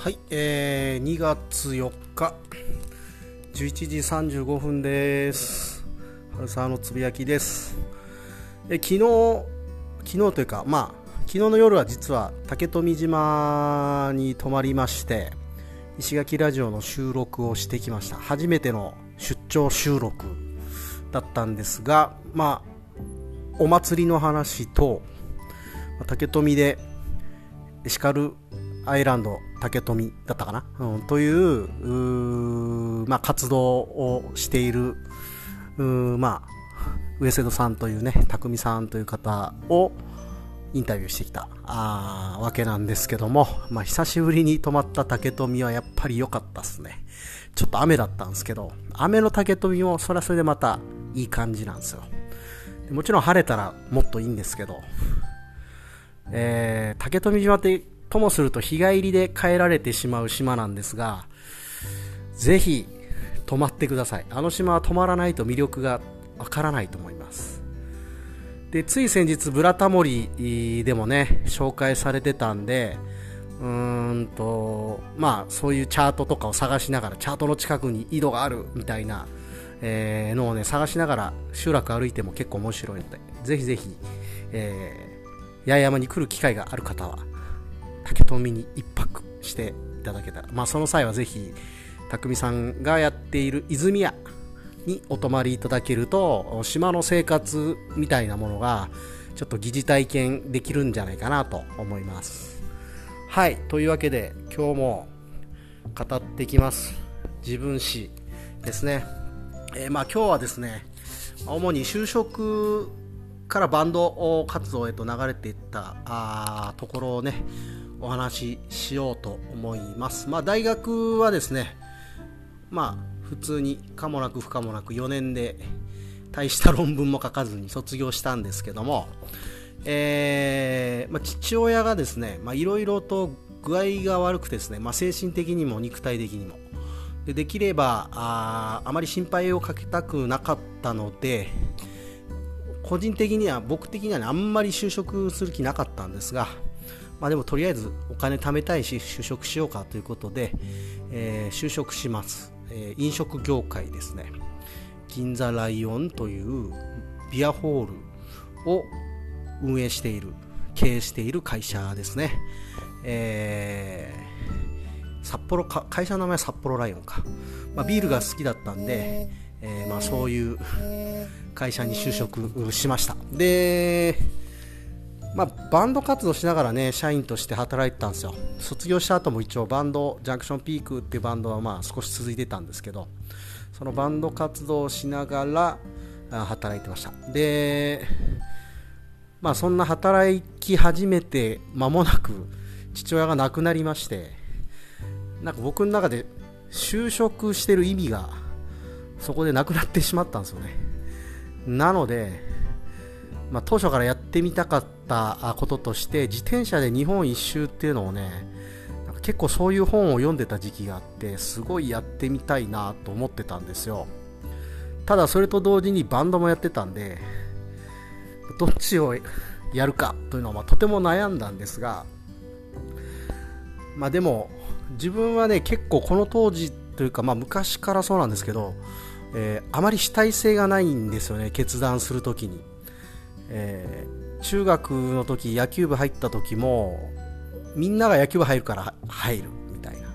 はい、えー、2月4日11時35分です。春沢のつぶやきです。え昨日昨日というかまあ昨日の夜は実は竹富島に泊まりまして石垣ラジオの収録をしてきました。初めての出張収録だったんですがまあお祭りの話と竹富でエシカルアイランド竹富だったかな、うん、というまあ、活動をしているまあ、上瀬戸さんというね匠さんという方をインタビューしてきたあわけなんですけども、まあ、久しぶりに泊まった竹富はやっぱり良かったっすね。ちょっと雨だったんですけど雨の竹富もそれはそれでまたいい感じなんですよ。もちろん晴れたらもっといいんですけど、えー、竹富島ってともすると日帰りで帰られてしまう島なんですが、ぜひ泊まってください。あの島は泊まらないと魅力がわからないと思います。で、つい先日、ブラタモリでもね、紹介されてたんで、うーんと、まあ、そういうチャートとかを探しながら、チャートの近くに井戸があるみたいな、えー、のをね、探しながら集落歩いても結構面白いので、ぜひぜひ、えー、八重山に来る機会がある方は、竹富に一泊していただけたら、まあ、その際はぜひ匠さんがやっている泉屋にお泊まりいただけると島の生活みたいなものがちょっと疑似体験できるんじゃないかなと思います。はい。というわけで今日も語っていきます。自分史ですね、えー、まあ今日はですね主に就職からバンド活動へと流れていったあところをねお話ししようと思います。まあ、大学はですね、まあ、普通に可もなく不可もなく4年で大した論文も書かずに卒業したんですけども、えーまあ、父親がですねいろいろと具合が悪くてですね、まあ、精神的にも肉体的にもでできればああまり心配をかけたくなかったので個人的には僕的には、ね、あんまり就職する気なかったんですがまあ、でもとりあえずお金貯めたいし就職しようかということで、えー、就職します、えー、飲食業界ですね。銀座ライオンというビアホールを運営している経営している会社ですね、えー、札幌か会社の名前は札幌ライオンか、まあ、ビールが好きだったんで、えーまあ、そういう会社に就職しました。でまあ、バンド活動しながらね社員として働いてたんですよ。卒業した後も一応バンドジャンクションピークっていうバンドはまあ少し続いてたんですけどそのバンド活動をしながら働いてました。でまあそんな働き始めて間もなく父親が亡くなりましてなんか僕の中で就職してる意味がそこでなくなってしまったんですよね。なのでまあ、当初からやってみたかったこととして自転車で日本一周っていうのをね結構そういう本を読んでた時期があってすごいやってみたいなと思ってたんですよ。ただそれと同時にバンドもやってたんでどっちをやるかというのはまとても悩んだんですがまあでも自分はね結構この当時というかまあ昔からそうなんですけど、えー、あまり主体性がないんですよね決断するときに。えー、中学の時野球部入った時もみんなが野球部入るから入るみたいな。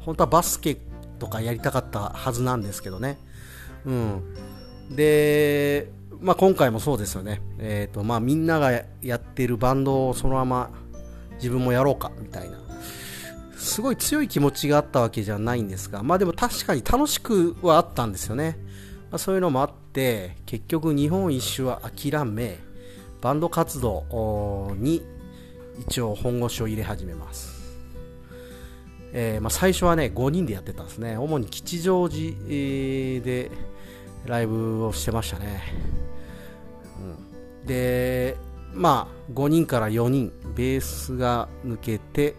本当はバスケとかやりたかったはずなんですけどね。うん。で、まあ、今回もそうですよね、えーとまあ、みんながやってるバンドをそのまま自分もやろうかみたいな。すごい強い気持ちがあったわけじゃないんですがまあでも確かに楽しくはあったんですよね、まあ、そういうのもあって結局日本一周は諦めバンド活動に一応本腰を入れ始めます、えー、まあ、最初はね5人でやってたんですね。主に吉祥寺でライブをしてましたね、うん、でまあ5人から4人ベースが抜けて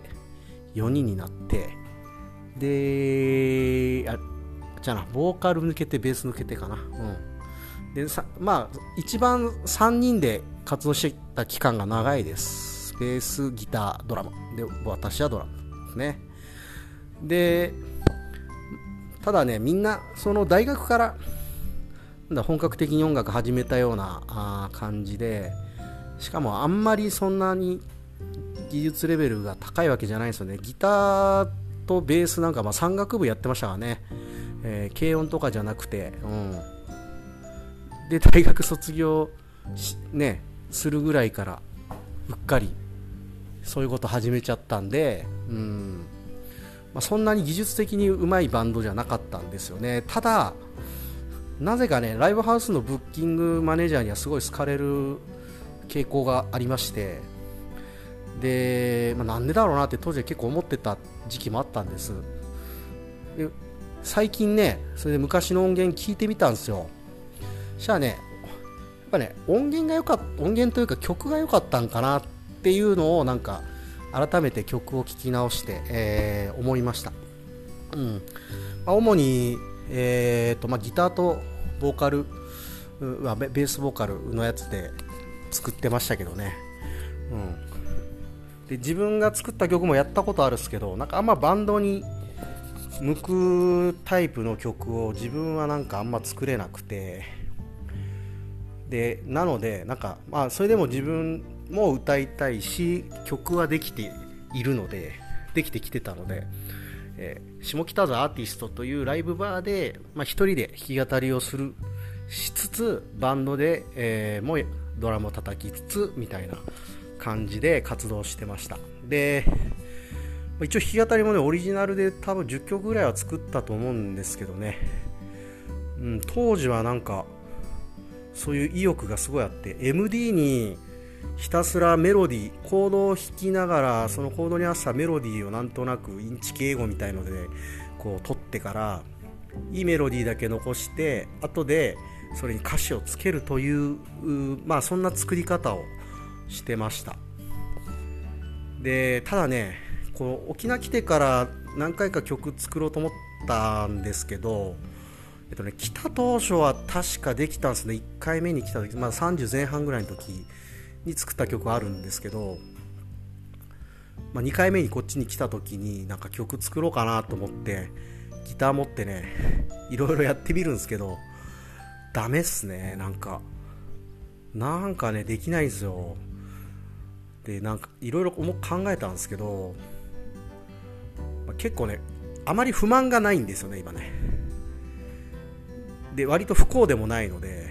4人になってであじゃあなボーカル抜けてベース抜けてかな。うん。でさまあ一番3人で活動してた期間が長いです。ベースギタードラム。で私はドラムですね。でただねみんなその大学から本格的に音楽始めたような感じでしかもあんまりそんなに技術レベルが高いわけじゃないんですよね。ギターとベースなんかまあ山岳部やってましたからね、えー、軽音とかじゃなくて、うん、で大学卒業ねするぐらいからうっかりそういうこと始めちゃったんで、うん。まあ、そんなに技術的にうまいバンドじゃなかったんですよね。ただなぜかねライブハウスのブッキングマネージャーにはすごい好かれる傾向がありましてで、まあ、なんでだろうなって当時は結構思ってた時期もあったんです。で最近ねそれで昔の音源聞いてみたんですよ。そしたらねぱね音源が良かった音源というか曲が良かったんかなっていうのをなんか改めて曲を聴き直して、えー、思いました、うん。まあ、主に、えーとまあ、ギターとボーカルはベースボーカルのやつで作ってましたけどね、うん、で自分が作った曲もやったことあるんですけどなんかあんまバンドに向くタイプの曲を自分はなんかあんま作れなくてでなのでなんかまあそれでも自分も歌いたいし曲はできているのでできてきてたので、えー、下北沢アーティストというライブバーで、まあ、1人で弾き語りをするしつつバンドで、えー、もドラムを叩きつつみたいな感じで活動してました。で一応弾き語りもねオリジナルで多分10曲ぐらいは作ったと思うんですけどね、うん、当時はなんかそういう意欲がすごいあって MD にひたすらメロディーコードを弾きながらそのコードに合わせたメロディーをなんとなくインチキ英語みたいのでこう取ってからいいメロディーだけ残して後でそれに歌詞をつけるというまあそんな作り方をしてました。でただねこの沖縄来てから何回か曲作ろうと思ったんですけどえっとね来た当初は確かできたんですね。1回目に来た時、まあ、30前半ぐらいの時に作った曲あるんですけど、まあ、2回目にこっちに来た時になんか曲作ろうかなと思ってギター持ってねいろいろやってみるんですけどダメっすね。なんかなんかねできないんですよ。でなんかいろいろ考えたんですけど、まあ、結構ねあまり不満がないんですよね今ね。で割と不幸でもないので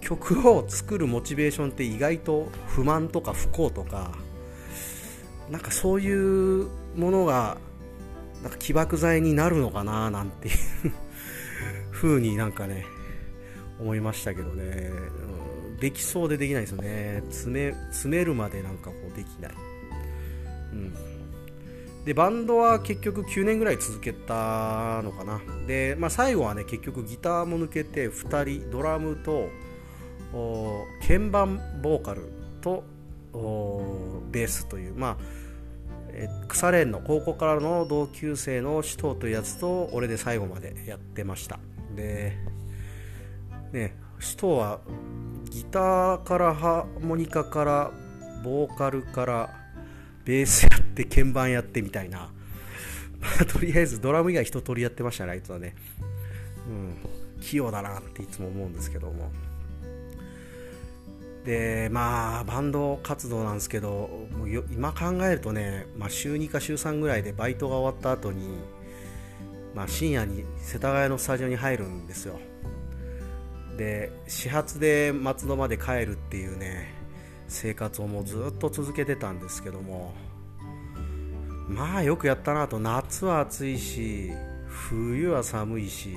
曲を作るモチベーションって意外と不満とか不幸とかなんかそういうものがなんか起爆剤になるのかななんていう風になんかね思いましたけどね、うん、できそうでできないですよね。詰め詰めるまでなんかこうできない、うん、でバンドは結局9年ぐらい続けたのかな。で、まあ、最後はね結局ギターも抜けて2人ドラムと鍵盤ボーカルとベースというまあえ腐れんの高校からの同級生の首藤というやつと俺で最後までやってました。でね首藤はギターからハーモニカからボーカルからベースやって鍵盤やってみたいな、とりあえずドラム以外一通りやってましたねあいつはね。うん。器用だなっていつも思うんですけども。でまあバンド活動なんですけどもう今考えるとね、まあ、週2か週3ぐらいでバイトが終わった後にまあ、深夜に世田谷のスタジオに入るんですよ。で始発で松戸まで帰るっていうね生活をもうずっと続けてたんですけどもまあよくやったなと。夏は暑いし冬は寒いし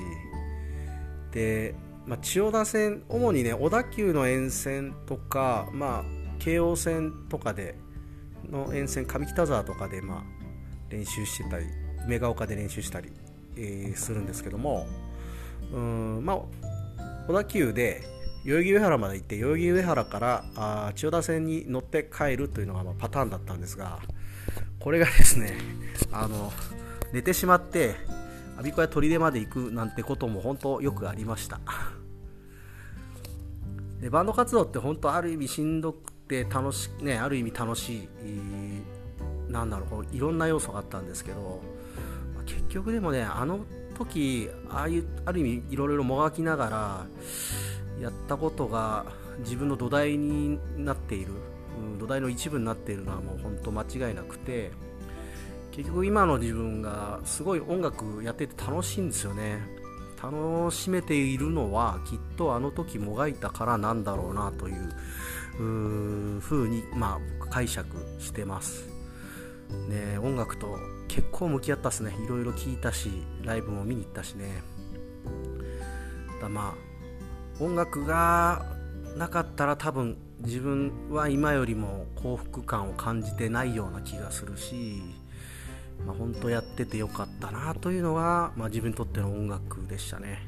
で、まあ、千代田線主にね小田急の沿線とか、まあ、京王線とかでの沿線上北沢とかで、まあ、練習してたり梅ヶ丘で練習したりえー、するんですけどもうんまあ小田急で代々木上原まで行って代々木上原からあ千代田線に乗って帰るというのがまあパターンだったんですがこれがですねあの寝てしまって我孫子や砦まで行くなんてことも本当よくありました。でバンド活動って本当ある意味しんどくて楽しねある意味楽しいなんだろういろんな要素があったんですけど結局でもねあの時ああいうある意味いろいろもがきながらやったことが自分の土台になっている、うん、土台の一部になっているのはもう本当間違いなくて結局今の自分がすごい音楽やってて楽しいんですよね。楽しめているのはきっとあの時もがいたからなんだろうなというう風に、まあ、解釈してます。ね音楽と結構向き合ったっすね。いろいろ聞いたしライブも見に行ったしね。だまあ音楽がなかったら多分自分は今よりも幸福感を感じてないような気がするし、まあ、本当やっててよかったなというのが、まあ、自分にとっての音楽でしたね。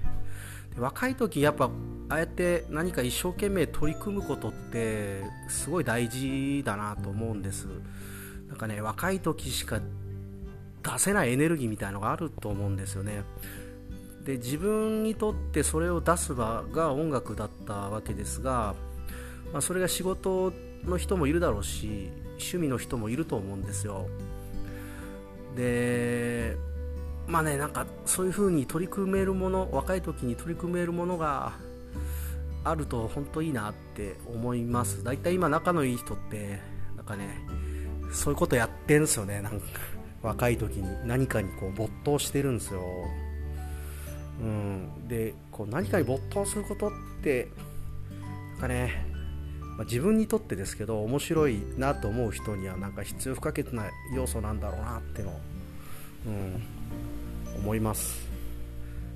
若い時やっぱああやって何か一生懸命取り組むことってすごい大事だなと思うんです。なんかね若い時しか出せないエネルギーみたいのがあると思うんですよね。で自分にとってそれを出す場が音楽だったわけですが、まあ、それが仕事の人もいるだろうし趣味の人もいると思うんですよ。でまあねなんかそういう風に取り組めるもの若い時に取り組めるものがあると本当いいなって思います。だいたい今仲のいい人ってなんかねそういうことやってんすよね。なんか若い時に何かにこう没頭してるんですよ、うん、でこう何かに没頭することってなんかね、まあ、自分にとってですけど面白いなと思う人にはなんか必要不可欠な要素なんだろうなっての、うん、思います。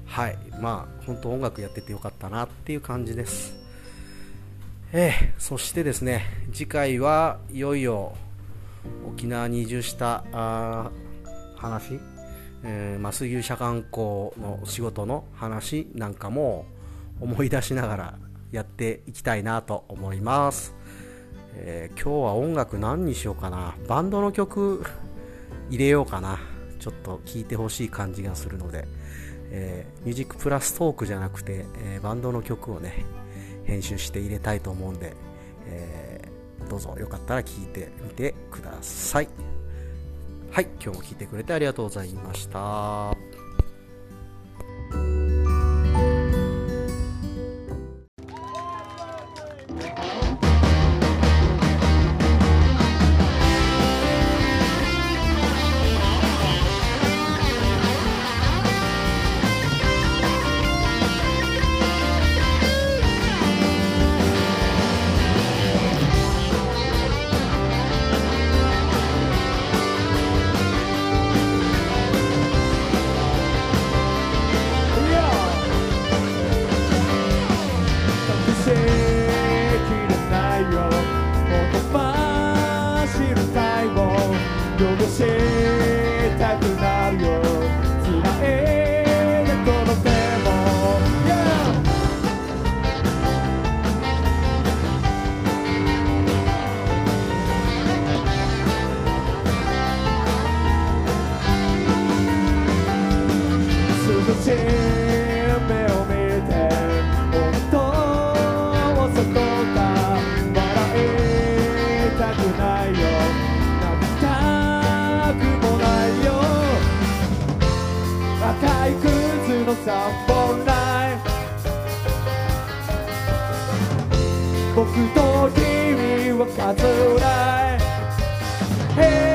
はい。まあ本当音楽やっててよかったなっていう感じです。ええ。そしてですね次回はいよいよ沖縄に移住したあ話、えー、麻酔社観光の仕事の話なんかも思い出しながらやっていきたいなと思います、えー、今日は音楽何にしようかな。バンドの曲入れようかな。ちょっと聴いてほしい感じがするので、えー、ミュージックプラストークじゃなくて、え、バンドの曲をね編集して入れたいと思うんで、えどうぞよかったら聞いてみてください。はい、今日も聞いてくれてありがとうございました。君は数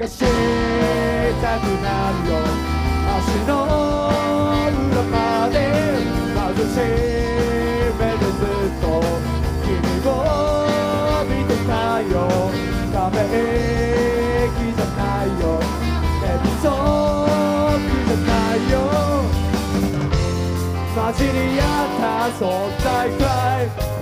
がしたくなるよ足の裏まで貧しめでずっと君を見てたよため息じゃないよ寝不足じゃないよ混じり合った存在くらい